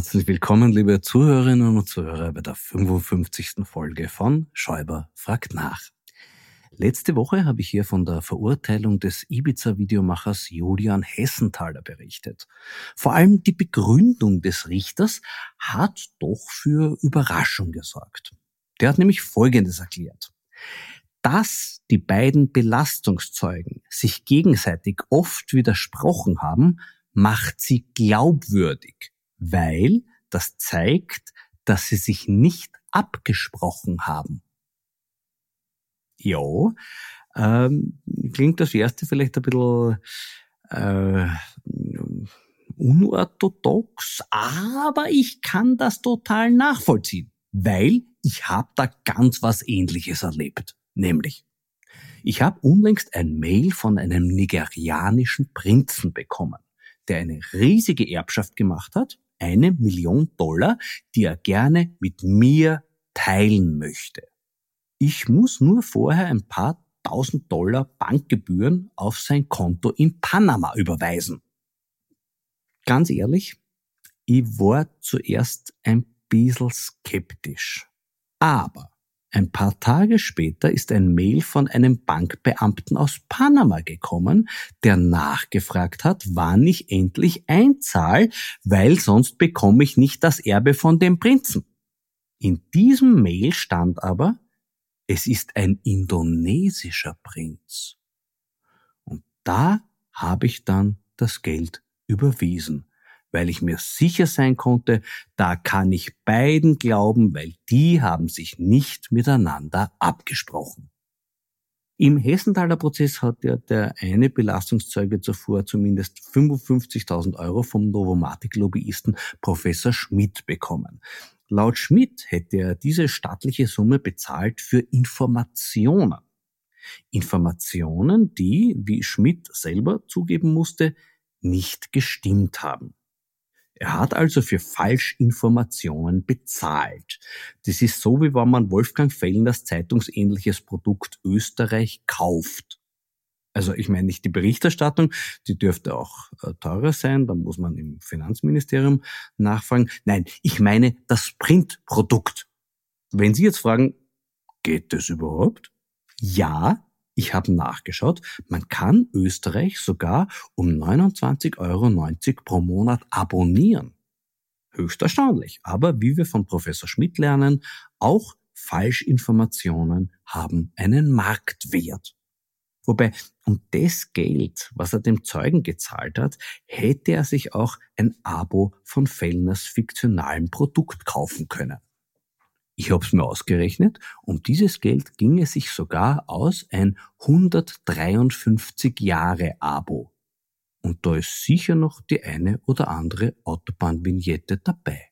Herzlich willkommen, liebe Zuhörerinnen und Zuhörer, bei der 55. Folge von Schäuber fragt nach. Letzte Woche habe ich hier von der Verurteilung des Ibiza-Videomachers Julian Hessenthaler berichtet. Vor allem die Begründung des Richters hat doch für Überraschung gesorgt. Der hat nämlich Folgendes erklärt. Dass die beiden Belastungszeugen sich gegenseitig oft widersprochen haben, macht sie glaubwürdig weil das zeigt, dass sie sich nicht abgesprochen haben. Ja, ähm, klingt das erste vielleicht ein bisschen äh, unorthodox, aber ich kann das total nachvollziehen, weil ich habe da ganz was Ähnliches erlebt. Nämlich, ich habe unlängst ein Mail von einem nigerianischen Prinzen bekommen, der eine riesige Erbschaft gemacht hat eine Million Dollar, die er gerne mit mir teilen möchte. Ich muss nur vorher ein paar tausend Dollar Bankgebühren auf sein Konto in Panama überweisen. Ganz ehrlich, ich war zuerst ein bisschen skeptisch. Aber ein paar Tage später ist ein Mail von einem Bankbeamten aus Panama gekommen, der nachgefragt hat, wann ich endlich einzahle, weil sonst bekomme ich nicht das Erbe von dem Prinzen. In diesem Mail stand aber, es ist ein indonesischer Prinz. Und da habe ich dann das Geld überwiesen weil ich mir sicher sein konnte, da kann ich beiden glauben, weil die haben sich nicht miteinander abgesprochen. Im Hessenthaler Prozess hat ja der eine Belastungszeuge zuvor zumindest 55.000 Euro vom Novomatic-Lobbyisten Professor Schmidt bekommen. Laut Schmidt hätte er diese stattliche Summe bezahlt für Informationen. Informationen, die, wie Schmidt selber zugeben musste, nicht gestimmt haben. Er hat also für Falschinformationen bezahlt. Das ist so, wie wenn man Wolfgang Fellners zeitungsähnliches Produkt Österreich kauft. Also ich meine nicht die Berichterstattung, die dürfte auch äh, teurer sein, da muss man im Finanzministerium nachfragen. Nein, ich meine das Printprodukt. Wenn Sie jetzt fragen, geht das überhaupt? Ja, Ich habe nachgeschaut, man kann Österreich sogar um 29,90 Euro pro Monat abonnieren. Höchst erstaunlich. Aber wie wir von Professor Schmidt lernen, auch Falschinformationen haben einen Marktwert. Wobei, um das Geld, was er dem Zeugen gezahlt hat, hätte er sich auch ein Abo von Fellners fiktionalem Produkt kaufen können. Ich habe es mir ausgerechnet, um dieses Geld ging es sich sogar aus ein 153 Jahre Abo. Und da ist sicher noch die eine oder andere Autobahnvignette dabei.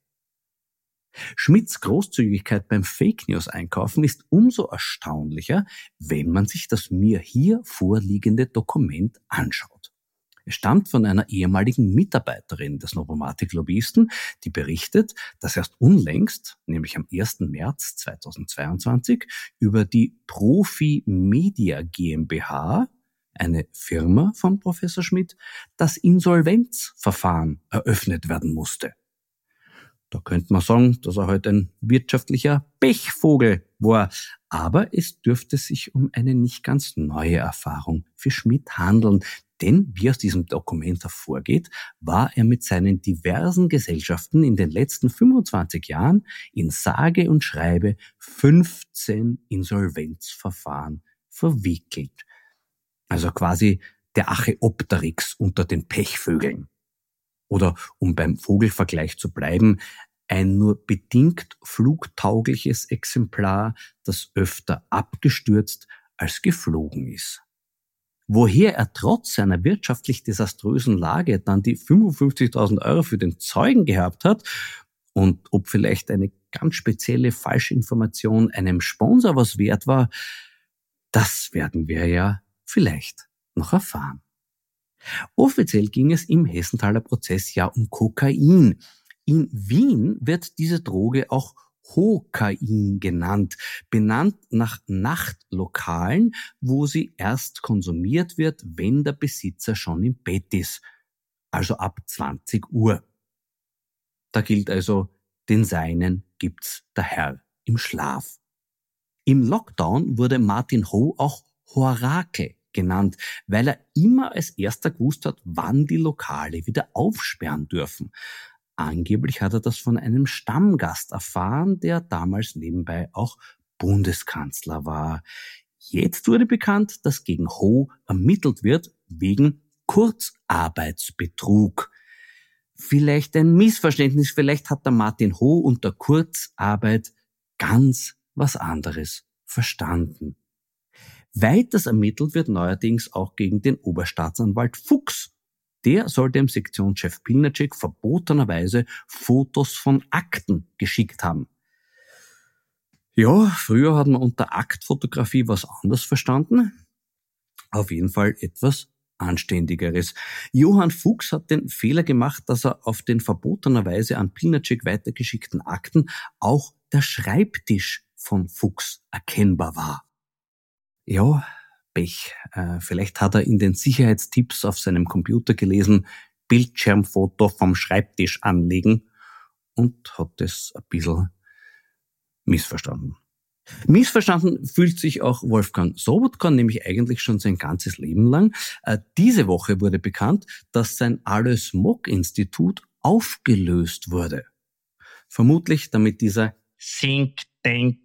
Schmidts Großzügigkeit beim Fake News einkaufen ist umso erstaunlicher, wenn man sich das mir hier vorliegende Dokument anschaut. Es stammt von einer ehemaligen Mitarbeiterin des Novomatic-Lobbyisten, die berichtet, dass erst unlängst, nämlich am 1. März 2022, über die Profi Media GmbH, eine Firma von Professor Schmidt, das Insolvenzverfahren eröffnet werden musste. Da könnte man sagen, dass er halt ein wirtschaftlicher Pechvogel war. Aber es dürfte sich um eine nicht ganz neue Erfahrung für Schmidt handeln. Denn, wie aus diesem Dokument hervorgeht, war er mit seinen diversen Gesellschaften in den letzten 25 Jahren in sage und schreibe 15 Insolvenzverfahren verwickelt. Also quasi der Acheopteryx unter den Pechvögeln. Oder um beim Vogelvergleich zu bleiben, ein nur bedingt flugtaugliches Exemplar, das öfter abgestürzt als geflogen ist. Woher er trotz seiner wirtschaftlich desaströsen Lage dann die 55.000 Euro für den Zeugen gehabt hat und ob vielleicht eine ganz spezielle Falschinformation einem Sponsor was wert war, das werden wir ja vielleicht noch erfahren. Offiziell ging es im Hessenthaler Prozess ja um Kokain. In Wien wird diese Droge auch Hokain genannt, benannt nach Nachtlokalen, wo sie erst konsumiert wird, wenn der Besitzer schon im Bett ist, also ab 20 Uhr. Da gilt also, den Seinen gibt's der Herr im Schlaf. Im Lockdown wurde Martin Ho auch Horakel genannt, weil er immer als erster gewusst hat, wann die Lokale wieder aufsperren dürfen. Angeblich hat er das von einem Stammgast erfahren, der damals nebenbei auch Bundeskanzler war. Jetzt wurde bekannt, dass gegen Ho ermittelt wird wegen Kurzarbeitsbetrug. Vielleicht ein Missverständnis, vielleicht hat der Martin Ho unter Kurzarbeit ganz was anderes verstanden. Weiters ermittelt wird neuerdings auch gegen den Oberstaatsanwalt Fuchs. Der soll dem Sektionschef Pilnacek verbotenerweise Fotos von Akten geschickt haben. Ja, früher hat man unter Aktfotografie was anders verstanden. Auf jeden Fall etwas Anständigeres. Johann Fuchs hat den Fehler gemacht, dass er auf den verbotenerweise an Pilnacek weitergeschickten Akten auch der Schreibtisch von Fuchs erkennbar war. Ja, Pech. Äh, vielleicht hat er in den Sicherheitstipps auf seinem Computer gelesen, Bildschirmfoto vom Schreibtisch anlegen und hat es ein bisschen missverstanden. Missverstanden fühlt sich auch Wolfgang Sobotka, nämlich eigentlich schon sein ganzes Leben lang. Äh, diese Woche wurde bekannt, dass sein Alois Mock-Institut aufgelöst wurde. Vermutlich damit dieser Think Tank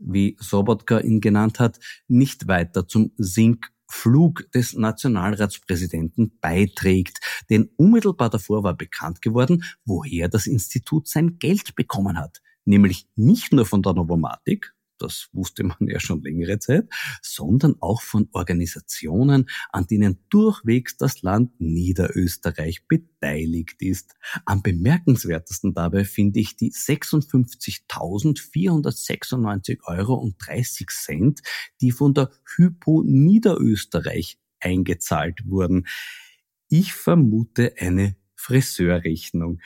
wie Sobotka ihn genannt hat, nicht weiter zum Sinkflug des Nationalratspräsidenten beiträgt. Denn unmittelbar davor war bekannt geworden, woher das Institut sein Geld bekommen hat. Nämlich nicht nur von der Novomatik, das wusste man ja schon längere Zeit, sondern auch von Organisationen, an denen durchwegs das Land Niederösterreich beteiligt ist. Am bemerkenswertesten dabei finde ich die 56.496 Euro und 30 Cent, die von der Hypo Niederösterreich eingezahlt wurden. Ich vermute eine Friseurrechnung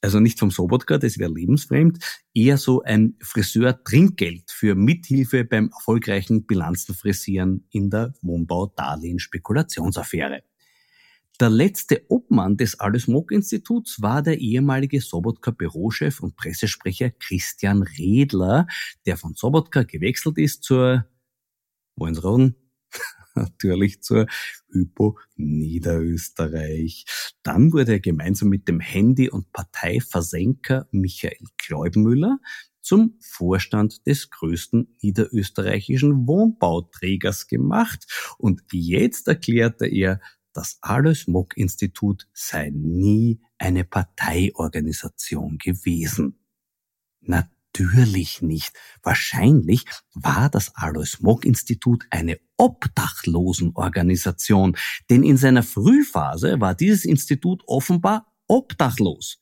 also nicht vom Sobotka, das wäre lebensfremd, eher so ein Friseur-Trinkgeld für Mithilfe beim erfolgreichen Bilanzenfrisieren in der Wohnbau-Darlehen-Spekulationsaffäre. Der letzte Obmann des Alles Mock-Instituts war der ehemalige Sobotka-Bürochef und Pressesprecher Christian Redler, der von Sobotka gewechselt ist zur, wollen Sie raten? natürlich zur Hypo Niederösterreich. Dann wurde er gemeinsam mit dem Handy- und Parteiversenker Michael Kleubmüller zum Vorstand des größten niederösterreichischen Wohnbauträgers gemacht und jetzt erklärte er, das Alois Mock Institut sei nie eine Parteiorganisation gewesen. Natürlich nicht. Wahrscheinlich war das Alois Mock Institut eine Obdachlosenorganisation, denn in seiner Frühphase war dieses Institut offenbar obdachlos.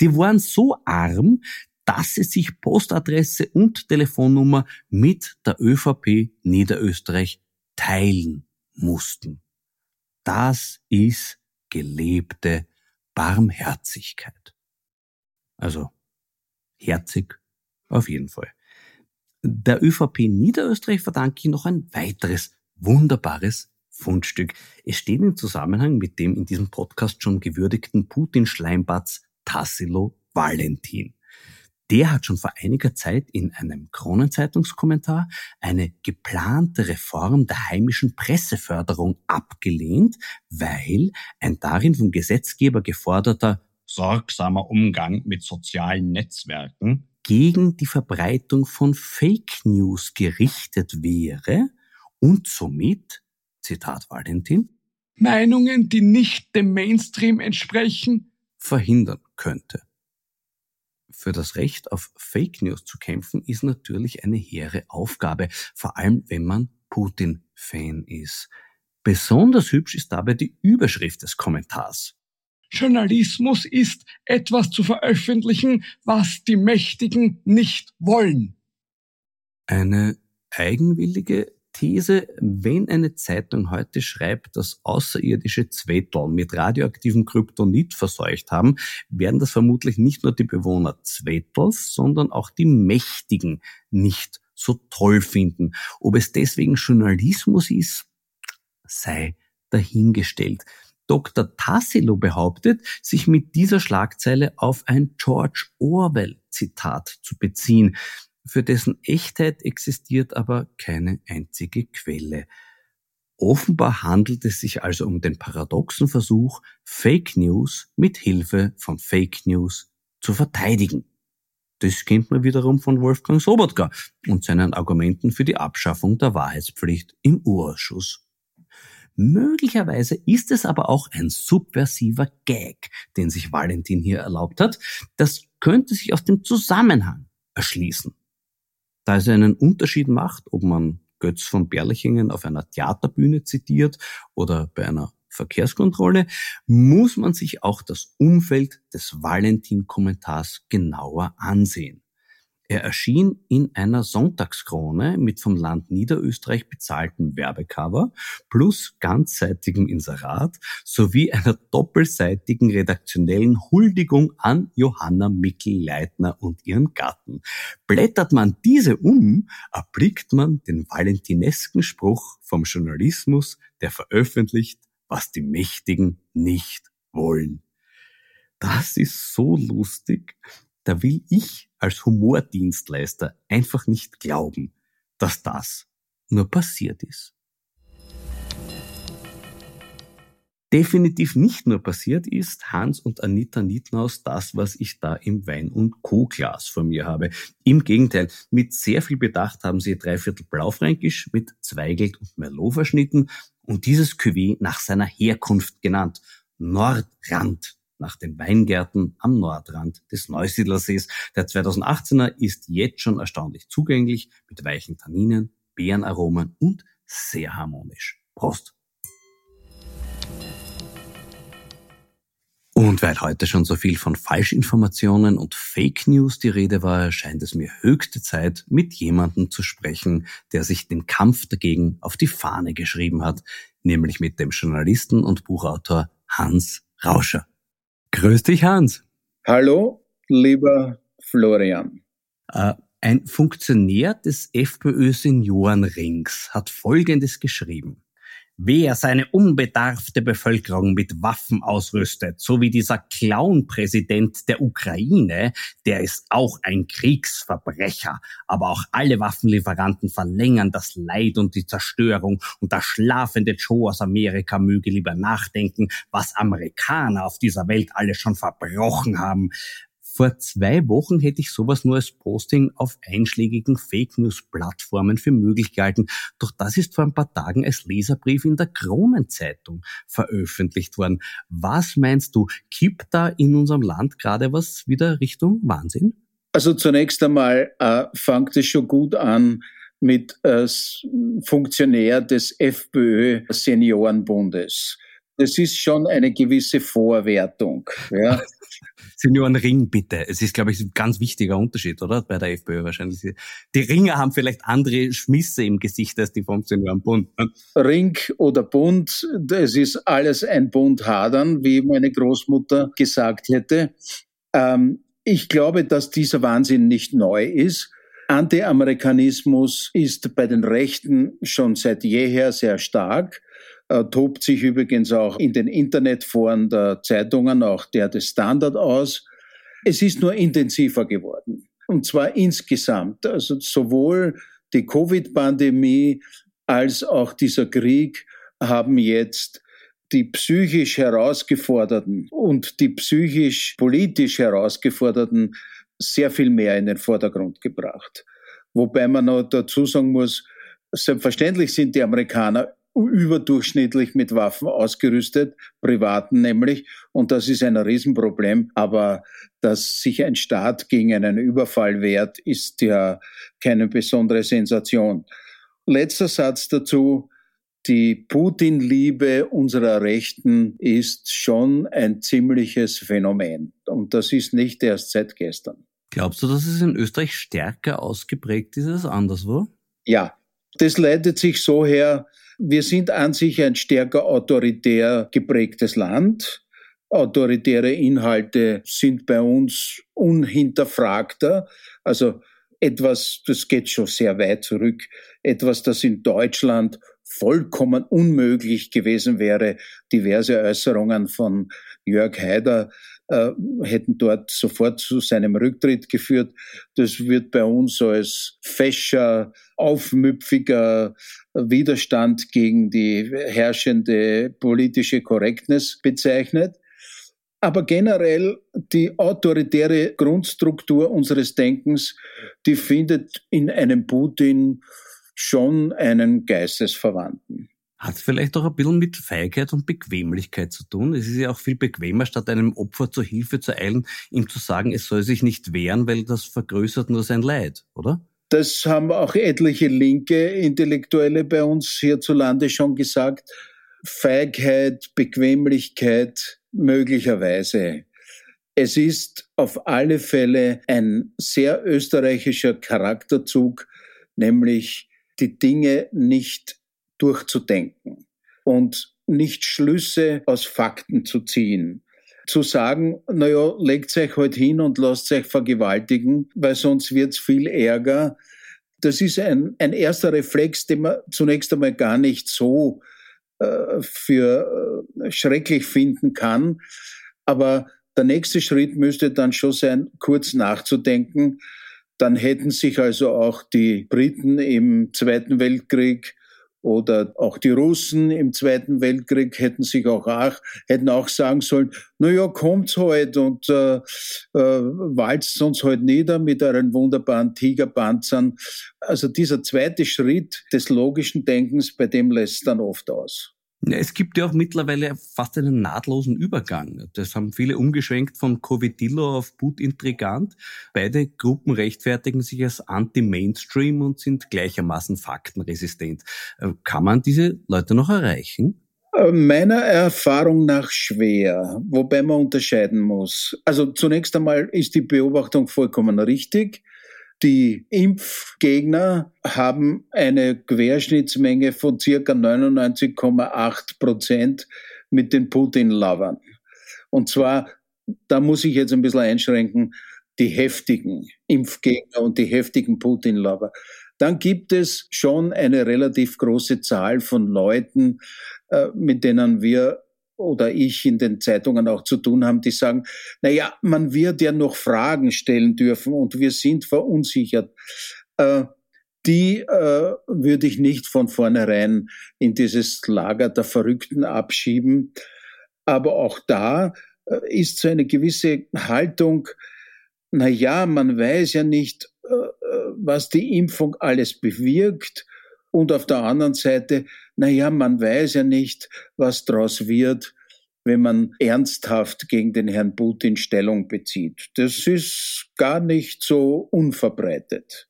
Die waren so arm, dass sie sich Postadresse und Telefonnummer mit der ÖVP Niederösterreich teilen mussten. Das ist gelebte Barmherzigkeit. Also herzig auf jeden Fall. Der ÖVP Niederösterreich verdanke ich noch ein weiteres wunderbares Fundstück. Es steht im Zusammenhang mit dem in diesem Podcast schon gewürdigten Putin-Schleimbatz Tassilo Valentin. Der hat schon vor einiger Zeit in einem Kronenzeitungskommentar eine geplante Reform der heimischen Presseförderung abgelehnt, weil ein darin vom Gesetzgeber geforderter sorgsamer Umgang mit sozialen Netzwerken gegen die Verbreitung von Fake News gerichtet wäre und somit, Zitat Valentin, Meinungen, die nicht dem Mainstream entsprechen, verhindern könnte. Für das Recht auf Fake News zu kämpfen ist natürlich eine hehre Aufgabe, vor allem wenn man Putin-Fan ist. Besonders hübsch ist dabei die Überschrift des Kommentars. Journalismus ist etwas zu veröffentlichen, was die Mächtigen nicht wollen. Eine eigenwillige These, wenn eine Zeitung heute schreibt, dass außerirdische Zwettel mit radioaktivem Kryptonit verseucht haben, werden das vermutlich nicht nur die Bewohner Zwettels, sondern auch die Mächtigen nicht so toll finden. Ob es deswegen Journalismus ist, sei dahingestellt. Dr. Tassilo behauptet, sich mit dieser Schlagzeile auf ein George Orwell Zitat zu beziehen, für dessen Echtheit existiert aber keine einzige Quelle. Offenbar handelt es sich also um den paradoxen Versuch, Fake News mit Hilfe von Fake News zu verteidigen. Das kennt man wiederum von Wolfgang Sobotka und seinen Argumenten für die Abschaffung der Wahrheitspflicht im Urausschuss. Möglicherweise ist es aber auch ein subversiver Gag, den sich Valentin hier erlaubt hat. Das könnte sich aus dem Zusammenhang erschließen. Da es einen Unterschied macht, ob man Götz von Berlichingen auf einer Theaterbühne zitiert oder bei einer Verkehrskontrolle, muss man sich auch das Umfeld des Valentin-Kommentars genauer ansehen. Er erschien in einer Sonntagskrone mit vom Land Niederösterreich bezahltem Werbecover plus ganzseitigem Inserat sowie einer doppelseitigen redaktionellen Huldigung an Johanna Mickel-Leitner und ihren Gatten. Blättert man diese um, erblickt man den valentinesken Spruch vom Journalismus, der veröffentlicht, was die Mächtigen nicht wollen. Das ist so lustig. Da will ich als Humordienstleister einfach nicht glauben, dass das nur passiert ist. Definitiv nicht nur passiert ist Hans und Anita Nietnaus das, was ich da im Wein- und Co-Glas vor mir habe. Im Gegenteil, mit sehr viel Bedacht haben sie drei Viertel Blaufränkisch mit Zweigelt und Merlot verschnitten und dieses Cuvée nach seiner Herkunft genannt. Nordrand nach den Weingärten am Nordrand des Neusiedlersees. Der 2018er ist jetzt schon erstaunlich zugänglich mit weichen Tanninen, Beerenaromen und sehr harmonisch. Prost! Und weil heute schon so viel von Falschinformationen und Fake News die Rede war, scheint es mir höchste Zeit, mit jemandem zu sprechen, der sich den Kampf dagegen auf die Fahne geschrieben hat, nämlich mit dem Journalisten und Buchautor Hans Rauscher. Grüß dich, Hans. Hallo, lieber Florian. Äh, ein Funktionär des FPÖ Seniorenrings hat Folgendes geschrieben. Wer seine unbedarfte Bevölkerung mit Waffen ausrüstet, so wie dieser Clown-Präsident der Ukraine, der ist auch ein Kriegsverbrecher. Aber auch alle Waffenlieferanten verlängern das Leid und die Zerstörung. Und der schlafende Joe aus Amerika möge lieber nachdenken, was Amerikaner auf dieser Welt alles schon verbrochen haben. Vor zwei Wochen hätte ich sowas nur als Posting auf einschlägigen Fake News Plattformen für möglich gehalten. Doch das ist vor ein paar Tagen als Leserbrief in der Kronenzeitung veröffentlicht worden. Was meinst du, kippt da in unserem Land gerade was wieder Richtung Wahnsinn? Also zunächst einmal äh, fängt es schon gut an mit äh, Funktionär des FPÖ Seniorenbundes. Das ist schon eine gewisse Vorwertung. Ja. Seniorenring bitte. Es ist, glaube ich, ein ganz wichtiger Unterschied, oder? Bei der FPÖ wahrscheinlich. Die Ringer haben vielleicht andere Schmisse im Gesicht als die vom Seniorenbund. Ne? Ring oder Bund, es ist alles ein Bund hadern, wie meine Großmutter gesagt hätte. Ähm, ich glaube, dass dieser Wahnsinn nicht neu ist. Anti-Amerikanismus ist bei den Rechten schon seit jeher sehr stark äh, tobt sich übrigens auch in den Internetforen der Zeitungen, auch der des Standard aus. Es ist nur intensiver geworden. Und zwar insgesamt. Also sowohl die Covid-Pandemie als auch dieser Krieg haben jetzt die psychisch Herausgeforderten und die psychisch politisch Herausgeforderten sehr viel mehr in den Vordergrund gebracht. Wobei man noch dazu sagen muss, selbstverständlich sind die Amerikaner überdurchschnittlich mit Waffen ausgerüstet, privaten nämlich, und das ist ein Riesenproblem. Aber dass sich ein Staat gegen einen Überfall wehrt, ist ja keine besondere Sensation. Letzter Satz dazu. Die Putin-Liebe unserer Rechten ist schon ein ziemliches Phänomen. Und das ist nicht erst seit gestern. Glaubst du, dass es in Österreich stärker ausgeprägt ist als anderswo? Ja, das leitet sich so her, wir sind an sich ein stärker autoritär geprägtes Land. Autoritäre Inhalte sind bei uns unhinterfragter. Also etwas, das geht schon sehr weit zurück, etwas, das in Deutschland vollkommen unmöglich gewesen wäre. Diverse Äußerungen von Jörg Haider äh, hätten dort sofort zu seinem Rücktritt geführt. Das wird bei uns als fescher, aufmüpfiger Widerstand gegen die herrschende politische Korrektness bezeichnet. Aber generell die autoritäre Grundstruktur unseres Denkens, die findet in einem Putin schon einen Geistesverwandten. Hat vielleicht auch ein bisschen mit Feigheit und Bequemlichkeit zu tun. Es ist ja auch viel bequemer, statt einem Opfer zur Hilfe zu eilen, ihm zu sagen, es soll sich nicht wehren, weil das vergrößert nur sein Leid, oder? Das haben auch etliche linke Intellektuelle bei uns hierzulande schon gesagt. Feigheit, Bequemlichkeit möglicherweise. Es ist auf alle Fälle ein sehr österreichischer Charakterzug, nämlich die Dinge nicht durchzudenken und nicht Schlüsse aus Fakten zu ziehen zu sagen, naja, legt euch halt hin und lasst euch vergewaltigen, weil sonst wird's viel Ärger. Das ist ein, ein erster Reflex, den man zunächst einmal gar nicht so äh, für äh, schrecklich finden kann. Aber der nächste Schritt müsste dann schon sein, kurz nachzudenken. Dann hätten sich also auch die Briten im Zweiten Weltkrieg oder auch die Russen im Zweiten Weltkrieg hätten sich auch, auch hätten auch sagen sollen, na ja, kommt's halt und äh, äh, walzt uns halt nieder mit euren wunderbaren Tigerpanzern. Also dieser zweite Schritt des logischen Denkens, bei dem lässt dann oft aus. Es gibt ja auch mittlerweile fast einen nahtlosen Übergang. Das haben viele umgeschwenkt von Covidillo auf Boot-Intrigant. Beide Gruppen rechtfertigen sich als Anti-Mainstream und sind gleichermaßen faktenresistent. Äh, kann man diese Leute noch erreichen? Äh, meiner Erfahrung nach schwer, wobei man unterscheiden muss. Also zunächst einmal ist die Beobachtung vollkommen richtig. Die Impfgegner haben eine Querschnittsmenge von circa 99,8 Prozent mit den Putin-Lovern. Und zwar, da muss ich jetzt ein bisschen einschränken, die heftigen Impfgegner und die heftigen Putin-Lover. dann gibt es schon eine relativ große Zahl von Leuten, äh, mit denen wir oder ich in den Zeitungen auch zu tun haben, die sagen, na ja, man wird ja noch Fragen stellen dürfen und wir sind verunsichert. Äh, die äh, würde ich nicht von vornherein in dieses Lager der Verrückten abschieben. Aber auch da äh, ist so eine gewisse Haltung, na ja, man weiß ja nicht, äh, äh, was die Impfung alles bewirkt. Und auf der anderen Seite, na ja, man weiß ja nicht, was daraus wird, wenn man ernsthaft gegen den Herrn Putin Stellung bezieht. Das ist gar nicht so unverbreitet.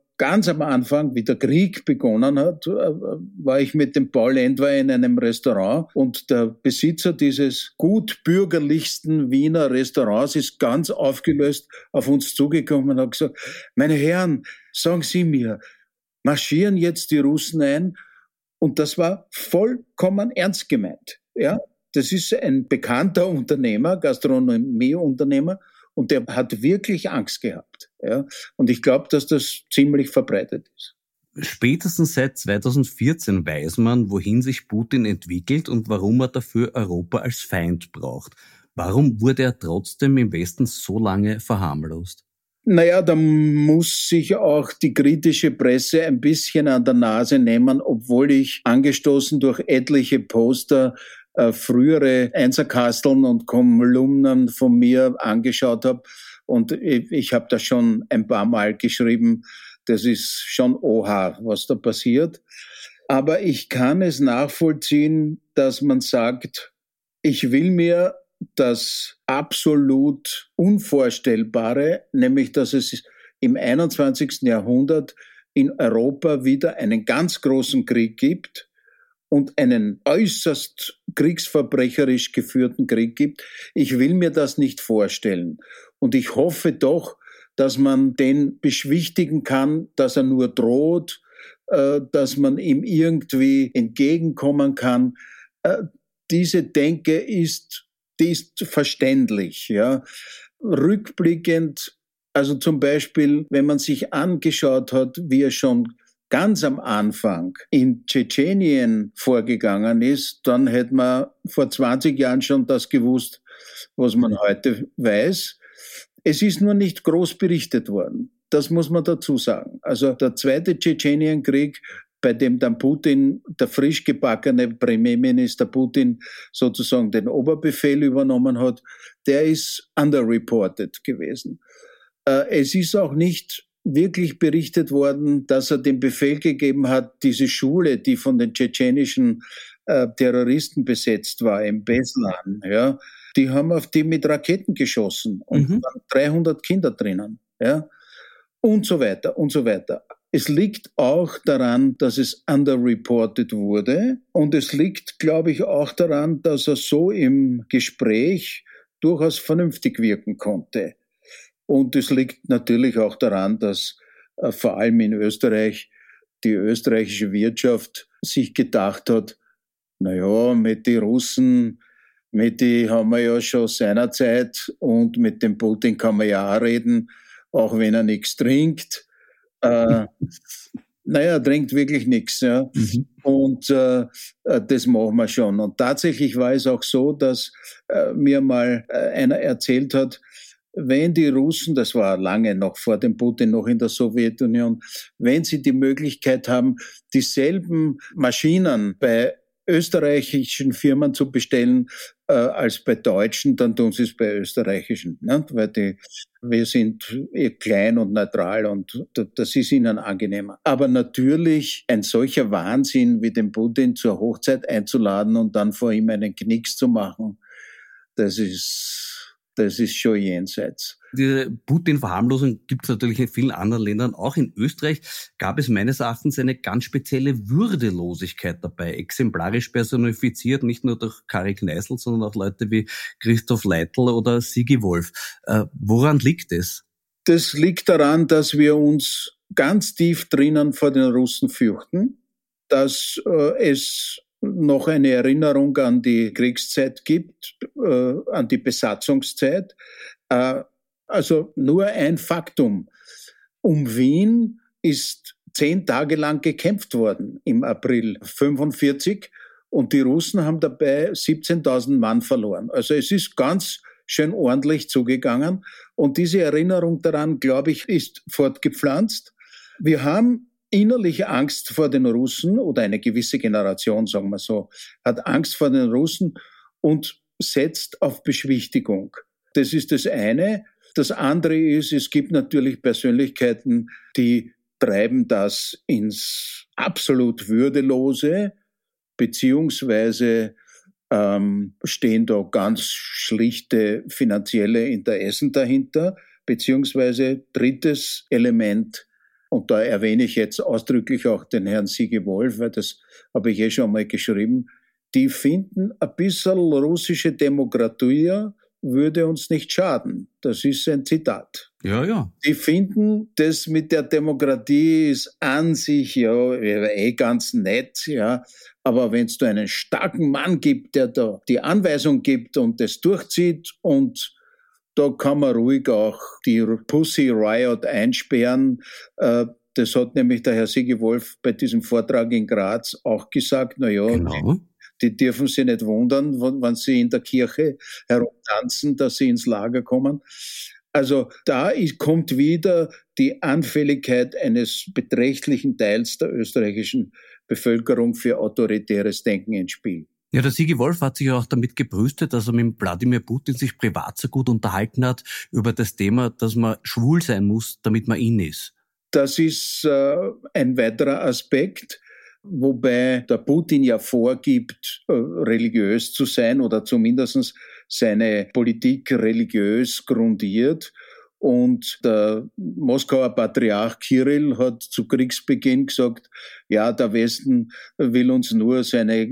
ganz am Anfang, wie der Krieg begonnen hat, äh, war ich mit dem Paul Endwer in einem Restaurant und der Besitzer dieses gut bürgerlichsten Wiener Restaurants ist ganz aufgelöst auf uns zugekommen und hat gesagt, meine Herren, sagen Sie mir, marschieren jetzt die Russen ein? Und das war vollkommen ernst gemeint. Ja, das ist ein bekannter Unternehmer, Gastronomieunternehmer, und der hat wirklich Angst gehabt. Ja? Und ich glaube, dass das ziemlich verbreitet ist. Spätestens seit 2014 weiß man, wohin sich Putin entwickelt und warum er dafür Europa als Feind braucht. Warum wurde er trotzdem im Westen so lange verharmlost? Naja, da muss sich auch die kritische Presse ein bisschen an der Nase nehmen, obwohl ich angestoßen durch etliche Poster äh, frühere Einserkasteln und Kolumnen von mir angeschaut habe. Und ich, ich habe das schon ein paar Mal geschrieben. Das ist schon oha, was da passiert. Aber ich kann es nachvollziehen, dass man sagt, ich will mir das absolut Unvorstellbare, nämlich dass es im 21. Jahrhundert in Europa wieder einen ganz großen Krieg gibt, und einen äußerst kriegsverbrecherisch geführten Krieg gibt. Ich will mir das nicht vorstellen. Und ich hoffe doch, dass man den beschwichtigen kann, dass er nur droht, äh, dass man ihm irgendwie entgegenkommen kann. Äh, diese Denke ist, die ist verständlich, ja. Rückblickend, also zum Beispiel, wenn man sich angeschaut hat, wie er schon ganz am Anfang in Tschetschenien vorgegangen ist, dann hätte man vor 20 Jahren schon das gewusst, was man heute weiß. Es ist nur nicht groß berichtet worden. Das muss man dazu sagen. Also der zweite Tschetschenienkrieg, bei dem dann Putin, der frisch gebackene Premierminister Putin sozusagen den Oberbefehl übernommen hat, der ist underreported gewesen. Äh, es ist auch nicht wirklich berichtet worden, dass er den Befehl gegeben hat, diese Schule, die von den tschetschenischen äh, Terroristen besetzt war, im Beslan, ja, die haben auf die mit Raketen geschossen und mhm. waren 300 Kinder drinnen, ja, und so weiter und so weiter. Es liegt auch daran, dass es underreported wurde und es liegt, glaube ich, auch daran, dass er so im Gespräch durchaus vernünftig wirken konnte. Und es liegt natürlich auch daran, dass äh, vor allem in Österreich die österreichische Wirtschaft sich gedacht hat, na ja, mit den Russen, mit die haben wir ja schon seinerzeit und mit dem Putin kann man ja auch reden, auch wenn er nichts trinkt. Äh, naja, er trinkt wirklich nichts. Ja. Mhm. Und äh, äh, das machen wir schon. Und tatsächlich war es auch so, dass äh, mir mal äh, einer erzählt hat, wenn die Russen, das war lange noch vor dem Putin, noch in der Sowjetunion, wenn sie die Möglichkeit haben, dieselben Maschinen bei österreichischen Firmen zu bestellen äh, als bei deutschen, dann tun sie es bei österreichischen, ne? weil die, wir sind eh klein und neutral und das ist ihnen angenehmer. Aber natürlich ein solcher Wahnsinn wie den Putin zur Hochzeit einzuladen und dann vor ihm einen Knicks zu machen, das ist, das ist schon jenseits. Diese Putin-Verharmlosung gibt es natürlich in vielen anderen Ländern. Auch in Österreich gab es meines Erachtens eine ganz spezielle Würdelosigkeit dabei, exemplarisch personifiziert, nicht nur durch Kari Kneißl, sondern auch Leute wie Christoph Leitl oder Sigi Wolf. Äh, woran liegt es? Das liegt daran, dass wir uns ganz tief drinnen vor den Russen fürchten, dass äh, es noch eine Erinnerung an die Kriegszeit gibt, äh, an die Besatzungszeit. Äh, also nur ein Faktum. Um Wien ist zehn Tage lang gekämpft worden im April 45 und die Russen haben dabei 17.000 Mann verloren. Also es ist ganz schön ordentlich zugegangen und diese Erinnerung daran, glaube ich, ist fortgepflanzt. Wir haben innerliche Angst vor den Russen oder eine gewisse Generation, sagen wir so, hat Angst vor den Russen und setzt auf Beschwichtigung. Das ist das eine. Das andere ist, es gibt natürlich Persönlichkeiten, die treiben das ins absolut Würdelose, beziehungsweise ähm, stehen da ganz schlichte finanzielle Interessen dahinter, beziehungsweise drittes Element, und da erwähne ich jetzt ausdrücklich auch den Herrn Siege Wolf, weil das habe ich eh schon mal geschrieben, die finden ein bisschen russische Demokratie würde uns nicht schaden. Das ist ein Zitat. Ja, ja. Die finden, das mit der Demokratie ist an sich ja eh ganz nett, ja. Aber wenn es da einen starken Mann gibt, der da die Anweisung gibt und das durchzieht und da kann man ruhig auch die Pussy Riot einsperren. Äh, das hat nämlich der Herr Sigi Wolf bei diesem Vortrag in Graz auch gesagt. Na ja, genau die dürfen sich nicht wundern, wenn sie in der Kirche herumtanzen, dass sie ins Lager kommen. Also da kommt wieder die Anfälligkeit eines beträchtlichen Teils der österreichischen Bevölkerung für autoritäres Denken ins Spiel. Ja, der Sigi Wolf hat sich auch damit gebrüstet, dass er mit Wladimir Putin sich privat so gut unterhalten hat über das Thema, dass man schwul sein muss, damit man ihn ist. Das ist äh, ein weiterer Aspekt wobei der Putin ja vorgibt, äh, religiös zu sein oder zumindest seine Politik religiös grundiert. Und der Moskauer Patriarch Kirill hat zu Kriegsbeginn gesagt, ja, der Westen will uns nur seine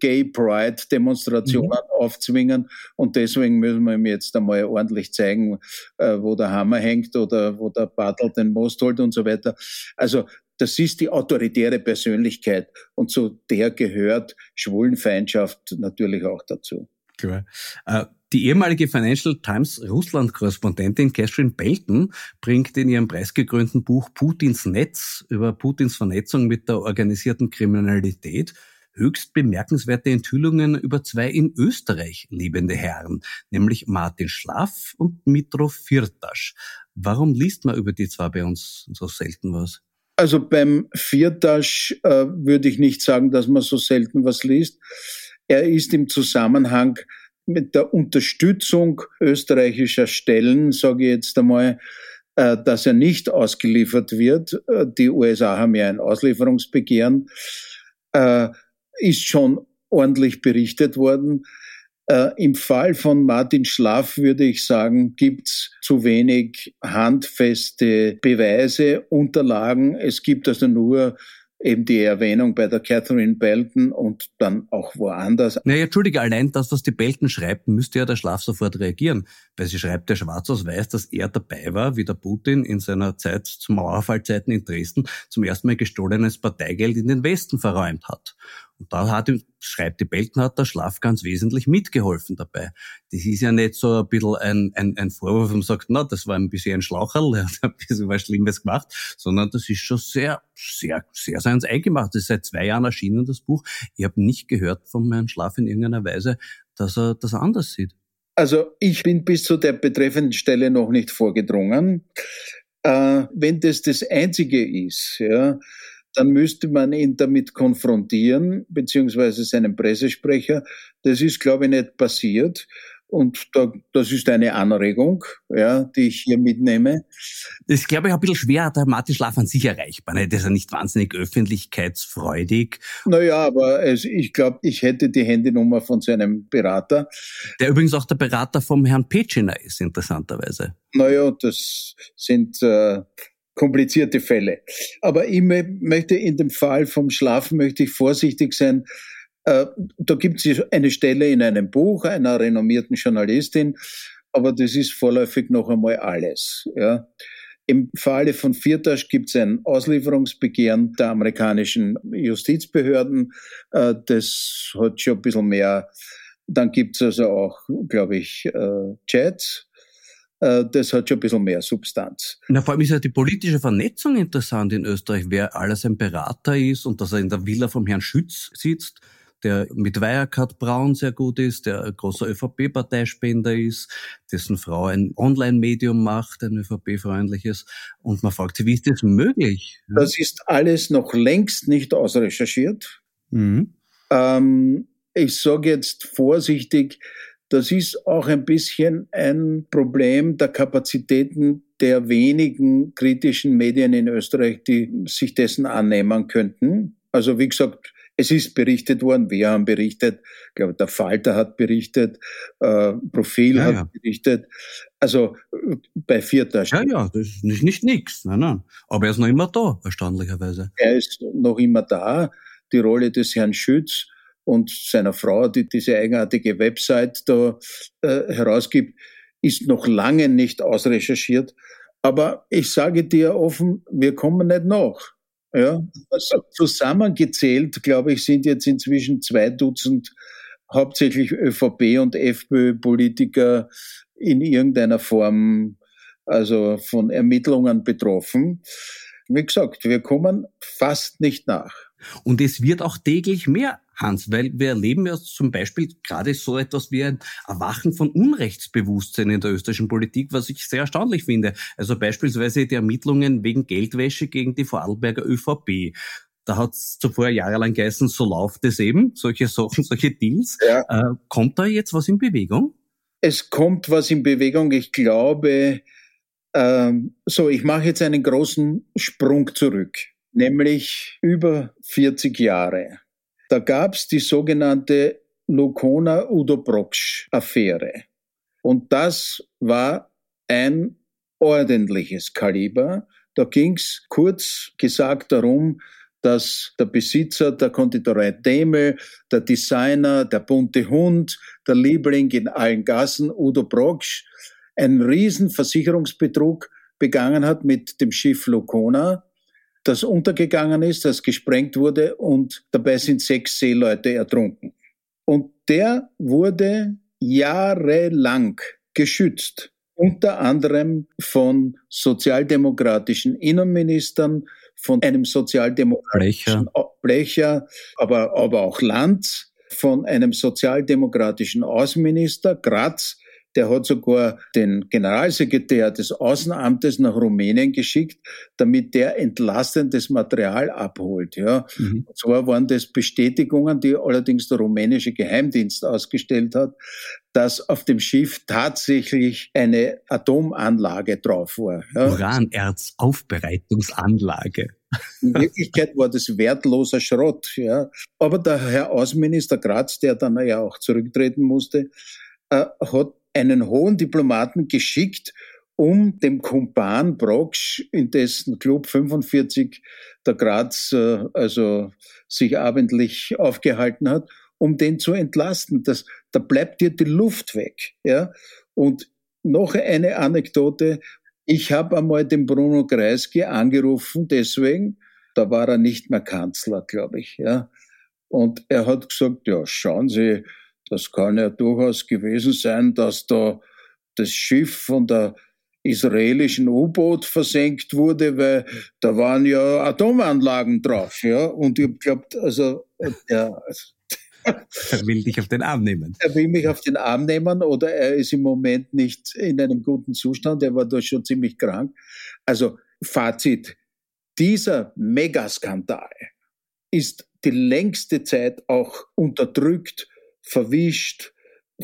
Gay Pride Demonstrationen mhm. aufzwingen und deswegen müssen wir ihm jetzt einmal ordentlich zeigen, äh, wo der Hammer hängt oder wo der Bartel den Most holt und so weiter. Also das ist die autoritäre Persönlichkeit und zu der gehört Schwulenfeindschaft natürlich auch dazu. Klar. Äh, die ehemalige Financial Times Russland-Korrespondentin Catherine Belton bringt in ihrem preisgekrönten Buch Putins Netz über Putins Vernetzung mit der organisierten Kriminalität höchst bemerkenswerte Enthüllungen über zwei in Österreich lebende Herren, nämlich Martin Schlaff und Mitro Firtasch. Warum liest man über die zwei bei uns so selten was? Also beim Viertasch äh, würde ich nicht sagen, dass man so selten was liest. Er ist im Zusammenhang mit der Unterstützung österreichischer Stellen, sage ich jetzt einmal, äh, dass er nicht ausgeliefert wird. Äh, die USA haben ja ein Auslieferungsbegehren, äh, ist schon ordentlich berichtet worden. Im Fall von Martin Schlaff würde ich sagen, gibt's zu wenig handfeste Beweise, Unterlagen. Es gibt also nur eben die Erwähnung bei der Catherine Belton und dann auch woanders. Naja, Entschuldige, allein das, was die Belton schreibt, müsste ja der Schlaf sofort reagieren, weil sie schreibt ja schwarz aus weiß, dass er dabei war, wie der Putin in seiner Zeit zu Mauerfallzeiten in Dresden zum ersten Mal gestohlenes Parteigeld in den Westen verräumt hat. Und da hat, schreibt die Belton, hat der Schlaf ganz wesentlich mitgeholfen dabei. Das ist ja nicht so ein bisschen ein, ein, ein Vorwurf, wo man sagt, na, das war ein bisschen ein Schlaucherl, er hat ein bisschen was Schlimmes gemacht, sondern das ist schon sehr, sehr, sehr seins eingemacht. Das ist seit zwei Jahren erschienen, das Buch. Ich habe nicht gehört von Herrn Schlaf in irgendeiner Weise, dass er das anders sieht. Also ich bin bis zu der betreffenden Stelle noch nicht vorgedrungen. Äh, wenn das das Einzige ist, ja, dann müsste man ihn damit konfrontieren, beziehungsweise seinen Pressesprecher. Das ist, glaube ich, nicht passiert. Und da, das ist eine Anregung, ja, die ich hier mitnehme. Das ist, glaube ich, ein bisschen schwer, der Martin Schlaf an sich erreichbar. Ne? Der ist ja nicht wahnsinnig öffentlichkeitsfreudig. Naja, aber es, ich glaube, ich hätte die Handynummer von seinem Berater. Der übrigens auch der Berater vom Herrn Petschiner ist, interessanterweise. Naja, das sind äh, komplizierte Fälle. Aber ich möchte in dem Fall vom Schlafen möchte ich vorsichtig sein, äh, da gibt es eine Stelle in einem Buch einer renommierten Journalistin, aber das ist vorläufig noch einmal alles. Ja. Im Falle von Firtasch gibt es ein Auslieferungsbegehren der amerikanischen Justizbehörden. Äh, das hat schon ein bisschen mehr. Dann gibt es also auch, glaube ich, äh, Chats. Das hat schon ein bisschen mehr Substanz. Na, vor allem ist ja die politische Vernetzung interessant in Österreich, wer alles ein Berater ist und dass er in der Villa vom Herrn Schütz sitzt der mit Wirecard Braun sehr gut ist, der ein großer ÖVP-Parteispender ist, dessen Frau ein Online-Medium macht, ein ÖVP-freundliches. Und man fragt sich, wie ist das möglich? Das ist alles noch längst nicht ausrecherchiert. Mhm. Ähm, ich sage jetzt vorsichtig, das ist auch ein bisschen ein Problem der Kapazitäten der wenigen kritischen Medien in Österreich, die sich dessen annehmen könnten. Also wie gesagt, es ist berichtet worden, wir haben berichtet, ich glaube, der Falter hat berichtet, äh, Profil ja, hat ja. berichtet. Also bei Vierter. Ja, ja, das ist nicht, nicht nix. Nein, nein. Aber er ist noch immer da, erstaunlicherweise. Er ist noch immer da. Die Rolle des Herrn Schütz und seiner Frau, die diese eigenartige Website da äh, herausgibt, ist noch lange nicht ausrecherchiert. Aber ich sage dir offen, wir kommen nicht nach. Ja, also zusammengezählt, glaube ich, sind jetzt inzwischen zwei Dutzend hauptsächlich ÖVP und FPÖ-Politiker in irgendeiner Form also von Ermittlungen betroffen. Wie gesagt, wir kommen fast nicht nach. Und es wird auch täglich mehr Hans, weil wir erleben ja zum Beispiel gerade so etwas wie ein Erwachen von Unrechtsbewusstsein in der österreichischen Politik, was ich sehr erstaunlich finde. Also beispielsweise die Ermittlungen wegen Geldwäsche gegen die Vorarlberger ÖVP. Da hat es zuvor jahrelang geheißen, so läuft es eben, solche Sachen, solche Deals. Ja. Äh, kommt da jetzt was in Bewegung? Es kommt was in Bewegung. Ich glaube, ähm, so, ich mache jetzt einen großen Sprung zurück, nämlich über 40 Jahre. Da gab es die sogenannte Lukona-Udo-Broksch-Affäre. Und das war ein ordentliches Kaliber. Da ging es kurz gesagt darum, dass der Besitzer der Konditorei Demel, der Designer, der bunte Hund, der Liebling in allen Gassen, Udo Broksch, einen riesen Versicherungsbetrug begangen hat mit dem Schiff Lukona das untergegangen ist, das gesprengt wurde und dabei sind sechs Seeleute ertrunken. Und der wurde jahrelang geschützt, unter anderem von sozialdemokratischen Innenministern, von einem sozialdemokratischen Blecher, Blecher aber, aber auch Lanz, von einem sozialdemokratischen Außenminister Graz, der hat sogar den Generalsekretär des Außenamtes nach Rumänien geschickt, damit der entlastendes Material abholt. Ja. Mhm. Und zwar waren das Bestätigungen, die allerdings der rumänische Geheimdienst ausgestellt hat, dass auf dem Schiff tatsächlich eine Atomanlage drauf war. Ja. Uranerzaufbereitungsanlage. In Wirklichkeit war das wertloser Schrott. Ja. Aber der Herr Außenminister Graz, der dann ja auch zurücktreten musste, äh, hat einen hohen Diplomaten geschickt, um dem Kumpan Brocksch, in dessen Club 45 der Graz äh, also sich abendlich aufgehalten hat, um den zu entlasten. Das, da bleibt dir die Luft weg. Ja? Und noch eine Anekdote. Ich habe einmal den Bruno Kreisky angerufen, deswegen, da war er nicht mehr Kanzler, glaube ich. Ja? Und er hat gesagt, ja, schauen Sie, das kann ja durchaus gewesen sein, dass da das Schiff von der israelischen U-Boot versenkt wurde, weil da waren ja Atomanlagen drauf, ja. Und ich glaube, also, ja. Er will dich auf den Arm nehmen. Er will mich auf den Arm nehmen oder er ist im Moment nicht in einem guten Zustand. Er war da schon ziemlich krank. Also Fazit. Dieser Megaskandal ist die längste Zeit auch unterdrückt verwischt,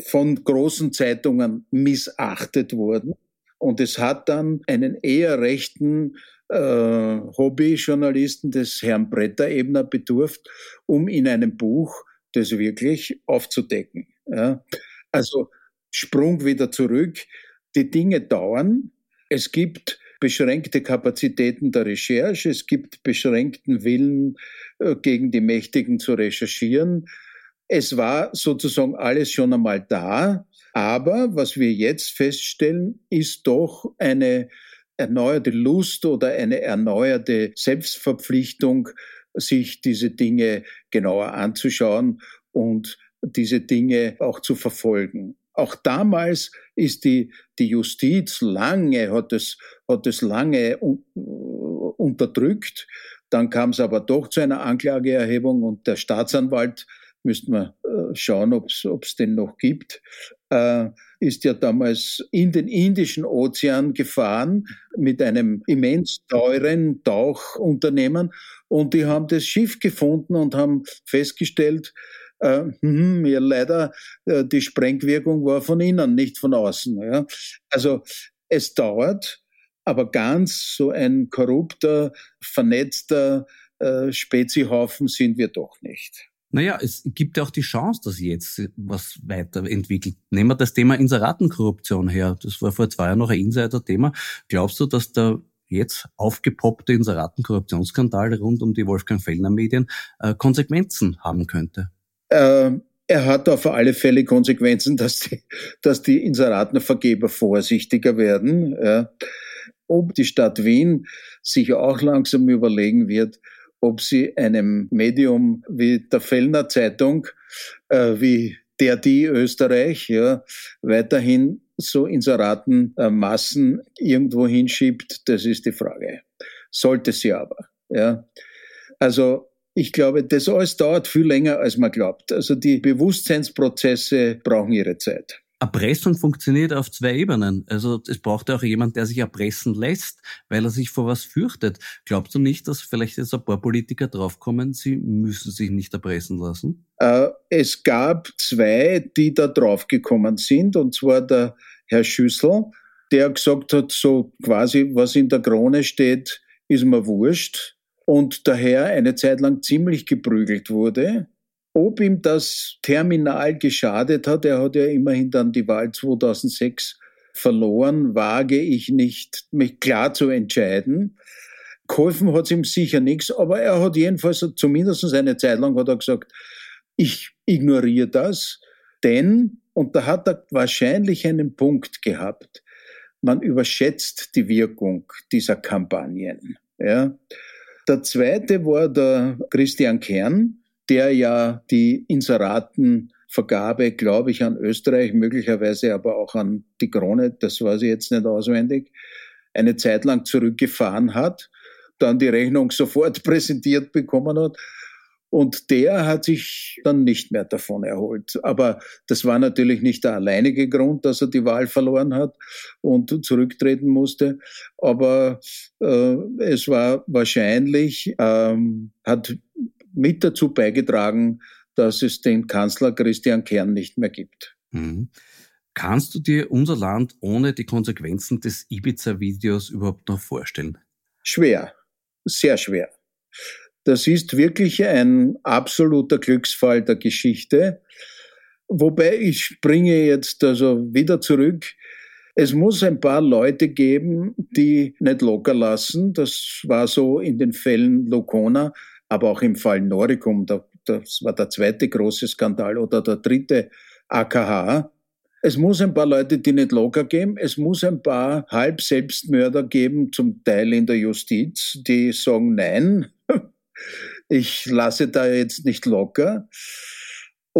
von großen Zeitungen missachtet worden. Und es hat dann einen eher rechten äh, Hobbyjournalisten des Herrn Bretter-Ebner bedurft, um in einem Buch das wirklich aufzudecken. Ja. Also Sprung wieder zurück. Die Dinge dauern. Es gibt beschränkte Kapazitäten der Recherche, es gibt beschränkten Willen, äh, gegen die Mächtigen zu recherchieren. Es war sozusagen alles schon einmal da, aber was wir jetzt feststellen, ist doch eine erneuerte Lust oder eine erneuerte Selbstverpflichtung, sich diese Dinge genauer anzuschauen und diese Dinge auch zu verfolgen. Auch damals ist die, die Justiz lange, hat es, hat es lange unterdrückt. Dann kam es aber doch zu einer Anklageerhebung und der Staatsanwalt, müssten wir äh, schauen, ob es den noch gibt, äh, ist ja damals in den Indischen Ozean gefahren mit einem immens teuren Tauchunternehmen und die haben das Schiff gefunden und haben festgestellt, äh, hm, ja, leider, äh, die Sprengwirkung war von innen, nicht von außen. Ja. Also es dauert, aber ganz so ein korrupter, vernetzter äh, Spezihaufen sind wir doch nicht. Naja, es gibt ja auch die Chance, dass jetzt was weiterentwickelt. Nehmen wir das Thema Inseratenkorruption her. Das war vor zwei Jahren noch ein Insider-Thema. Glaubst du, dass der jetzt aufgepoppte Inseratenkorruptionsskandal rund um die Wolfgang Fellner Medien äh, Konsequenzen haben könnte? Äh, er hat auf alle Fälle Konsequenzen, dass die, dass die Inseratenvergeber vorsichtiger werden. Ja. Ob die Stadt Wien sich auch langsam überlegen wird, ob sie einem Medium wie der Fellner Zeitung, äh, wie der die Österreich, ja, weiterhin so Inseratenmassen äh, irgendwo hinschiebt, das ist die Frage. Sollte sie aber. Ja. Also ich glaube, das alles dauert viel länger, als man glaubt. Also die Bewusstseinsprozesse brauchen ihre Zeit. Erpressung funktioniert auf zwei Ebenen. Also es braucht ja auch jemand, der sich erpressen lässt, weil er sich vor was fürchtet. Glaubst du nicht, dass vielleicht jetzt ein paar Politiker draufkommen, sie müssen sich nicht erpressen lassen? Äh, es gab zwei, die da draufgekommen sind, und zwar der Herr Schüssel, der gesagt hat, so quasi, was in der Krone steht, ist mir wurscht und daher eine Zeit lang ziemlich geprügelt wurde. Ob ihm das terminal geschadet hat, er hat ja immerhin dann die Wahl 2006 verloren, wage ich nicht, mich klar zu entscheiden. Geholfen hat es ihm sicher nichts, aber er hat jedenfalls zumindest eine Zeit lang hat er gesagt, ich ignoriere das, denn, und da hat er wahrscheinlich einen Punkt gehabt, man überschätzt die Wirkung dieser Kampagnen. Ja. Der zweite war der Christian Kern, der ja die Inseratenvergabe, glaube ich, an Österreich, möglicherweise aber auch an die Krone, das weiß ich jetzt nicht auswendig, eine Zeit lang zurückgefahren hat, dann die Rechnung sofort präsentiert bekommen hat und der hat sich dann nicht mehr davon erholt. Aber das war natürlich nicht der alleinige Grund, dass er die Wahl verloren hat und zurücktreten musste. Aber äh, es war wahrscheinlich, ähm, hat mit dazu beigetragen, dass es den Kanzler Christian Kern nicht mehr gibt. Mhm. Kannst du dir unser Land ohne die Konsequenzen des Ibiza-Videos überhaupt noch vorstellen? Schwer, sehr schwer. Das ist wirklich ein absoluter Glücksfall der Geschichte. Wobei ich springe jetzt also wieder zurück. Es muss ein paar Leute geben, die nicht locker lassen. Das war so in den Fällen Locona, aber auch im Fall Noricum. Das war der zweite große Skandal oder der dritte AKH. Es muss ein paar Leute, die nicht locker geben. Es muss ein paar Halbselbstmörder geben, zum Teil in der Justiz, die sagen, nein, ich lasse da jetzt nicht locker.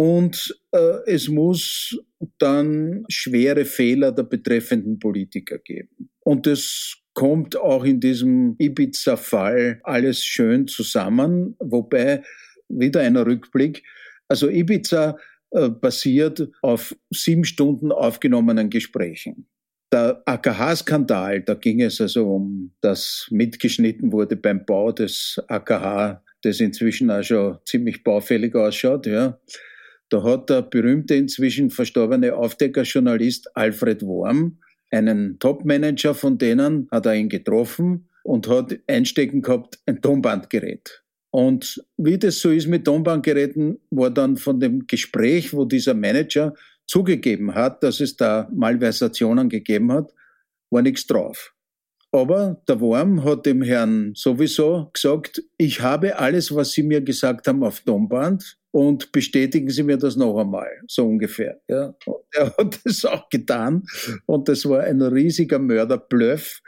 Und äh, es muss dann schwere Fehler der betreffenden Politiker geben. Und das kommt auch in diesem Ibiza-Fall alles schön zusammen, wobei wieder ein Rückblick. Also Ibiza äh, basiert auf sieben Stunden aufgenommenen Gesprächen. Der AKH-Skandal, da ging es also um, dass mitgeschnitten wurde beim Bau des AKH, das inzwischen auch schon ziemlich baufällig ausschaut, ja. Da hat der berühmte, inzwischen verstorbene Aufdeckerjournalist Alfred Worm, einen Topmanager von denen, hat er ihn getroffen und hat einstecken gehabt ein Tonbandgerät. Und wie das so ist mit Tonbandgeräten, war dann von dem Gespräch, wo dieser Manager zugegeben hat, dass es da Malversationen gegeben hat, war nichts drauf. Aber der Worm hat dem Herrn sowieso gesagt, ich habe alles, was Sie mir gesagt haben, auf Tonband und bestätigen Sie mir das noch einmal, so ungefähr. Ja. er hat das auch getan und das war ein riesiger Mörderbluff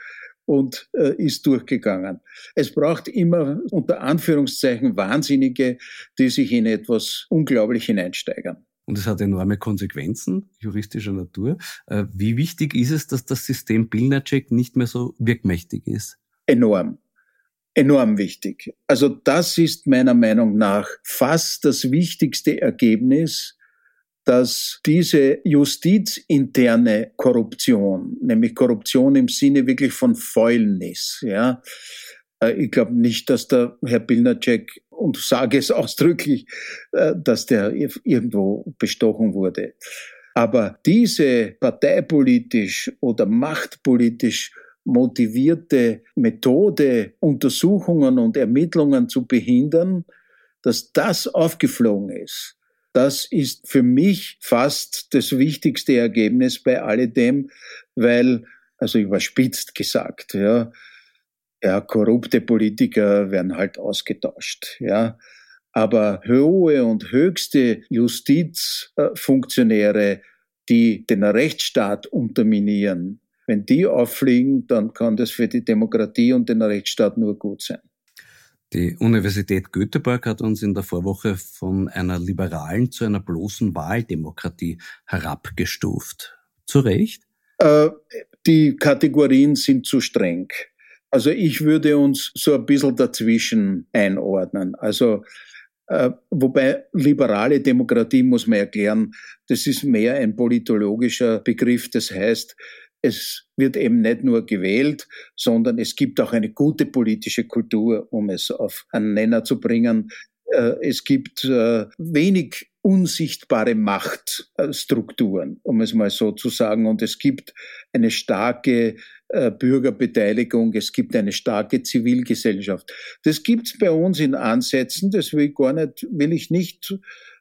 und äh, ist durchgegangen. Es braucht immer unter Anführungszeichen Wahnsinnige, die sich in etwas unglaublich hineinsteigern. Und es hat enorme Konsequenzen juristischer Natur. Äh, wie wichtig ist es, dass das System Pilnacek nicht mehr so wirkmächtig ist? Enorm. Enorm wichtig. Also das ist meiner Meinung nach fast das wichtigste Ergebnis, dass diese justizinterne Korruption, nämlich Korruption im Sinne wirklich von Fäulnis, ja, ich glaube nicht, dass der Herr Pilnacek, und sage es ausdrücklich, äh, dass der irgendwo bestochen wurde. Aber diese parteipolitisch oder machtpolitisch motivierte Methode, Untersuchungen und Ermittlungen zu behindern, dass das aufgeflogen ist, das ist für mich fast das wichtigste Ergebnis bei alledem, weil, also überspitzt gesagt, ja, ja, korrupte Politiker werden halt ausgetauscht, ja. Aber hohe und höchste Justizfunktionäre, die den Rechtsstaat unterminieren, wenn die auffliegen, dann kann das für die Demokratie und den Rechtsstaat nur gut sein. Die Universität Göteborg hat uns in der Vorwoche von einer liberalen zu einer bloßen Wahldemokratie herabgestuft. Zu Recht? Äh, die Kategorien sind zu streng. Also ich würde uns so ein bisschen dazwischen einordnen. Also äh, wobei liberale Demokratie muss man erklären, das ist mehr ein politologischer Begriff. Das heißt, es wird eben nicht nur gewählt, sondern es gibt auch eine gute politische Kultur, um es auf einen Nenner zu bringen. Äh, es gibt äh, wenig unsichtbare Machtstrukturen, um es mal so zu sagen. Und es gibt eine starke Bürgerbeteiligung, es gibt eine starke Zivilgesellschaft. Das gibt es bei uns in Ansätzen, das will, gar nicht, will ich nicht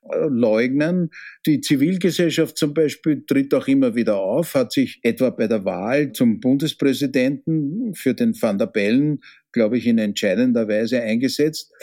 äh, leugnen. Die Zivilgesellschaft zum Beispiel tritt auch immer wieder auf, hat sich etwa bei der Wahl zum Bundespräsidenten für den Van der Bellen, glaube ich, in entscheidender Weise eingesetzt.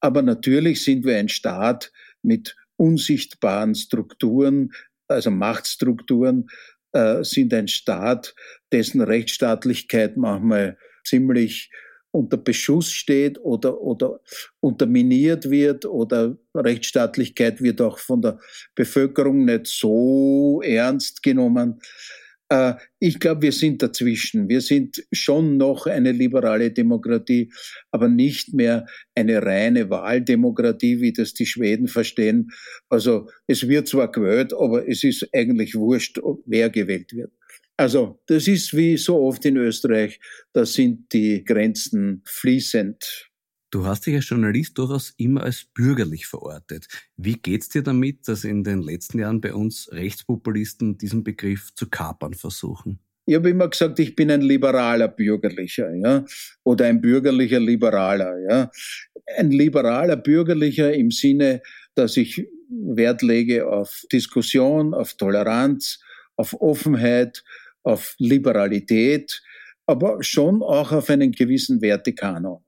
Aber natürlich sind wir ein Staat mit unsichtbaren Strukturen, also Machtstrukturen, äh, sind ein Staat, dessen Rechtsstaatlichkeit manchmal ziemlich unter Beschuss steht oder, oder unterminiert wird oder Rechtsstaatlichkeit wird auch von der Bevölkerung nicht so ernst genommen. Äh, ich glaube, wir sind dazwischen. Wir sind schon noch eine liberale Demokratie, aber nicht mehr eine reine Wahldemokratie, wie das die Schweden verstehen. Also es wird zwar gewählt, aber es ist eigentlich wurscht, wer gewählt wird. Also das ist wie so oft in Österreich, da sind die Grenzen fließend. Du hast dich als Journalist durchaus immer als bürgerlich verortet. Wie geht's dir damit, dass in den letzten Jahren bei uns Rechtspopulisten diesen Begriff zu kapern versuchen? Ich habe immer gesagt, ich bin ein liberaler Bürgerlicher, ja, oder ein bürgerlicher Liberaler, ja. Ein liberaler Bürgerlicher im Sinne, dass ich Wert lege auf Diskussion, auf Toleranz, auf Offenheit, auf Liberalität, aber schon auch auf einen gewissen Wertekanon.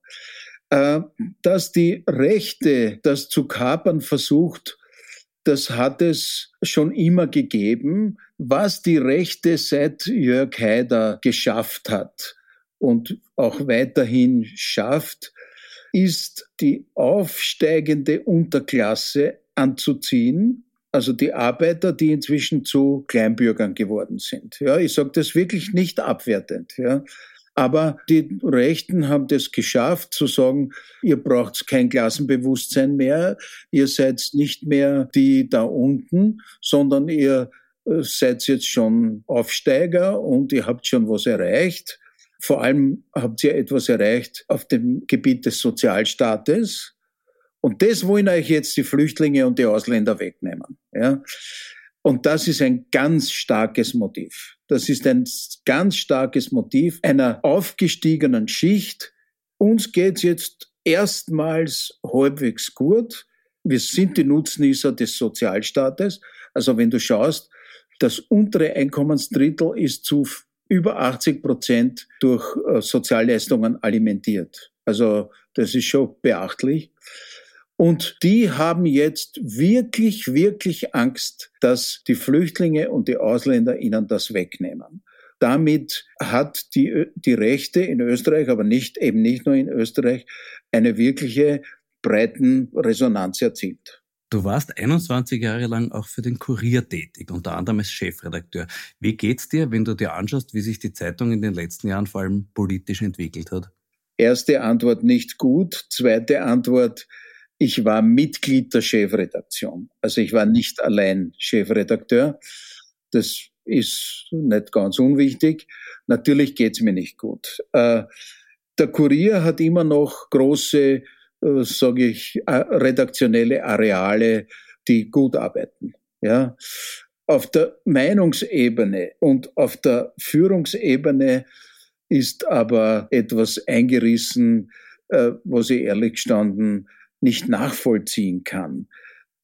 Äh, dass die Rechte das zu kapern versucht, das hat es schon immer gegeben. Was die Rechte seit Jörg Haider geschafft hat und auch weiterhin schafft, ist die aufsteigende Unterklasse anzuziehen, also die Arbeiter, die inzwischen zu Kleinbürgern geworden sind. Ja, ich sage das wirklich nicht abwertend. Ja. Aber die Rechten haben das geschafft, zu sagen, ihr braucht kein Klassenbewusstsein mehr, ihr seid nicht mehr die da unten, sondern ihr äh, seid jetzt schon Aufsteiger und ihr habt schon was erreicht. Vor allem habt ihr etwas erreicht auf dem Gebiet des Sozialstaates. Und das wollen euch jetzt die Flüchtlinge und die Ausländer wegnehmen. Ja? Und das ist ein ganz starkes Motiv. Das ist ein ganz starkes Motiv einer aufgestiegenen Schicht. Uns geht's jetzt erstmals halbwegs gut. Wir sind die Nutznießer des Sozialstaates. Also wenn du schaust, das untere Einkommensdrittel ist zu über 80 Prozent durch äh, Sozialleistungen alimentiert. Also das ist schon beachtlich. Und die haben jetzt wirklich, wirklich Angst, dass die Flüchtlinge und die Ausländer ihnen das wegnehmen. Damit hat die, die Rechte in Österreich, aber nicht, eben nicht nur in Österreich, eine wirkliche breiten Resonanz erzielt. Du warst 21 Jahre lang auch für den Kurier tätig, unter anderem als Chefredakteur. Wie geht's dir, wenn du dir anschaust, wie sich die Zeitung in den letzten Jahren vor allem politisch entwickelt hat? Erste Antwort nicht gut. Zweite Antwort, ich war Mitglied der Chefredaktion. Also ich war nicht allein Chefredakteur. Das ist nicht ganz unwichtig. Natürlich geht's mir nicht gut. Äh, der Kurier hat immer noch große, äh, sage ich, äh, redaktionelle Areale, die gut arbeiten. Ja, auf der Meinungsebene und auf der Führungsebene ist aber etwas eingerissen, was ich ehrlich gestanden nicht nachvollziehen kann.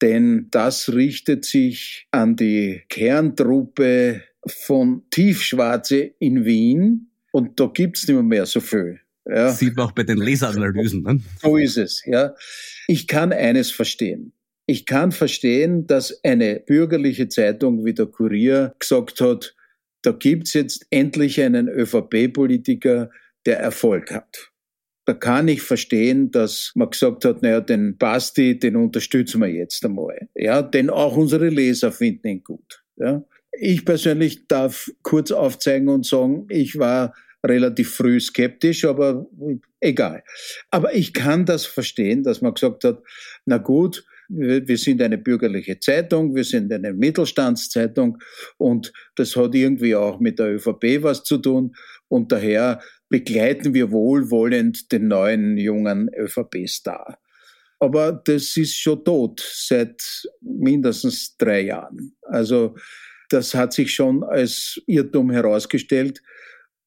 Denn das richtet sich an die Kerntruppe von Tiefschwarze in Wien und da gibt's nicht mehr so viel. Ja. Sieht man auch bei den Leseranalysen. Ne? So ist es, ja. Ich kann eines verstehen. Ich kann verstehen, dass eine bürgerliche Zeitung wie der Kurier gesagt hat, da gibt's jetzt endlich einen ÖVP-Politiker, der Erfolg hat da kann ich verstehen, dass man gesagt hat, naja, den Basti, den unterstützen wir jetzt einmal. Ja, denn auch unsere Leser finden ihn gut. Ja. Ich persönlich darf kurz aufzeigen und sagen, ich war relativ früh skeptisch, aber egal. Aber ich kann das verstehen, dass man gesagt hat, na gut, wir sind eine bürgerliche Zeitung, wir sind eine Mittelstandszeitung und das hat irgendwie auch mit der ÖVP was zu tun und daher begleiten wir wohlwollend den neuen jungen ÖVP-Star. Aber das ist schon tot seit mindestens drei Jahren. Also das hat sich schon als Irrtum herausgestellt.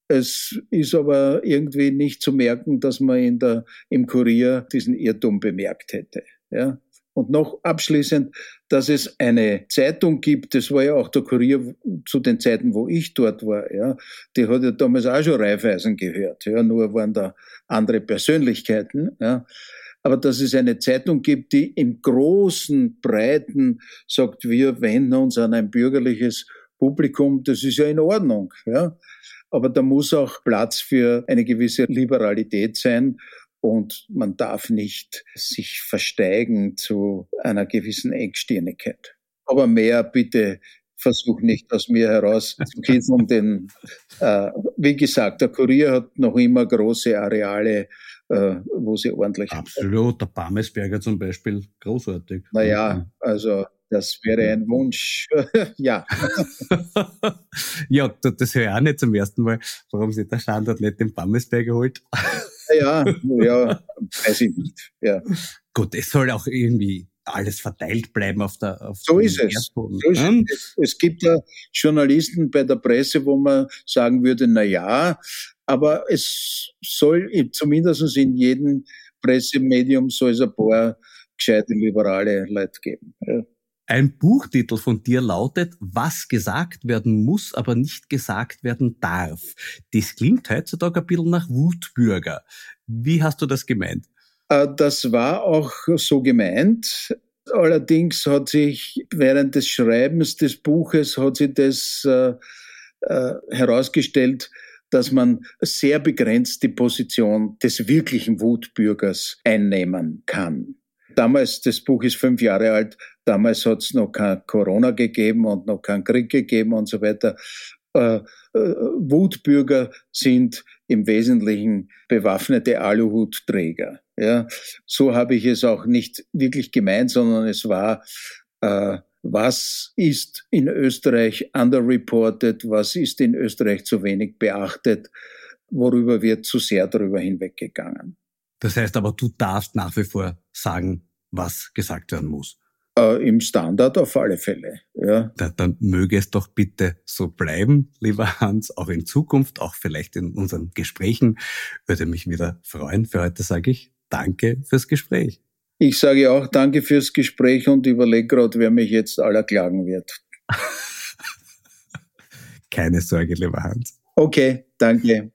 Es ist aber irgendwie nicht zu merken, dass man in der, im Kurier diesen Irrtum bemerkt hätte. Ja? Und noch abschließend, dass es eine Zeitung gibt, das war ja auch der Kurier zu den Zeiten, wo ich dort war, ja, die hat ja damals auch schon Raiffeisen gehört, ja, nur waren da andere Persönlichkeiten, ja. Aber dass es eine Zeitung gibt, die im großen, breiten sagt, wir wenden uns an ein bürgerliches Publikum, das ist ja in Ordnung, ja. Aber da muss auch Platz für eine gewisse Liberalität sein und man darf nicht sich versteigen zu einer gewissen Engstirnigkeit. Aber mehr bitte versuch nicht aus mir heraus zu kitzeln, denn äh, wie gesagt, der Kurier hat noch immer große Areale, äh, wo sie ordentlich. Absolut, der Bammesberger zum Beispiel, großartig. Naja, also das wäre ein Wunsch. ja. ja, das höre ich auch nicht zum ersten Mal, warum sich der Standort nicht den Bammesberger holt. Ja, ja, weiß ich nicht. Ja. Gut, es soll auch irgendwie alles verteilt bleiben auf der auf So ist es. So ist es. Es gibt ja Journalisten bei der Presse, wo man sagen würde, na ja, aber es soll zumindest in jedem Pressemedium soll es ein paar gescheite liberale Leute geben. Ja. Ein Buchtitel von dir lautet, was gesagt werden muss, aber nicht gesagt werden darf. Das klingt heutzutage ein bisschen nach Wutbürger. Wie hast du das gemeint? Äh, das war auch so gemeint. Allerdings hat sich während des Schreibens des Buches hat sich das äh, äh, herausgestellt, dass man sehr begrenzt die Position des wirklichen Wutbürgers einnehmen kann. Damals, das Buch ist fünf Jahre alt, damals hat es noch kein Corona gegeben und noch keinen Krieg gegeben und so weiter. Äh, äh, Wutbürger sind im Wesentlichen bewaffnete Aluhutträger. Ja, so habe ich es auch nicht wirklich gemeint, sondern es war, äh, was ist in Österreich underreported, was ist in Österreich zu wenig beachtet, worüber wird zu sehr darüber hinweggegangen. Das heißt aber, du darfst nach wie vor sagen, was gesagt werden muss. Äh, Im Standard auf alle Fälle. Ja. Da, dann möge es doch bitte so bleiben, lieber Hans, auch in Zukunft, auch vielleicht in unseren Gesprächen. Würde mich wieder freuen. Für heute sage ich Danke fürs Gespräch. Ich sage auch Danke fürs Gespräch und überlege gerade, wer mich jetzt aller klagen wird. Keine Sorge, lieber Hans. Okay, danke.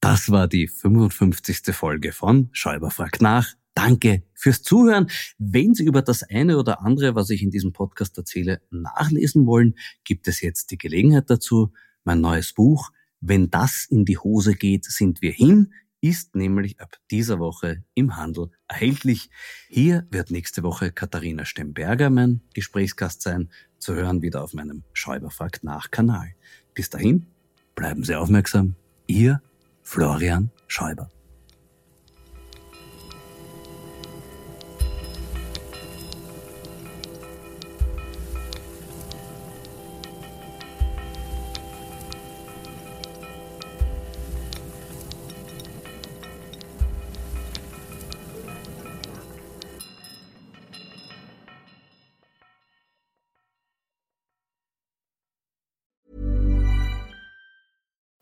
Das war die 55. Folge von Schäuber fragt nach. Danke fürs Zuhören. Wenn Sie über das eine oder andere, was ich in diesem Podcast erzähle, nachlesen wollen, gibt es jetzt die Gelegenheit dazu. Mein neues Buch, Wenn das in die Hose geht, sind wir hin, ist nämlich ab dieser Woche im Handel erhältlich. Hier wird nächste Woche Katharina Stemberger mein Gesprächsgast sein, zu hören wieder auf meinem Schäuber fragt nach Kanal. Bis dahin, bleiben Sie aufmerksam. Ihr Florian Schäuber.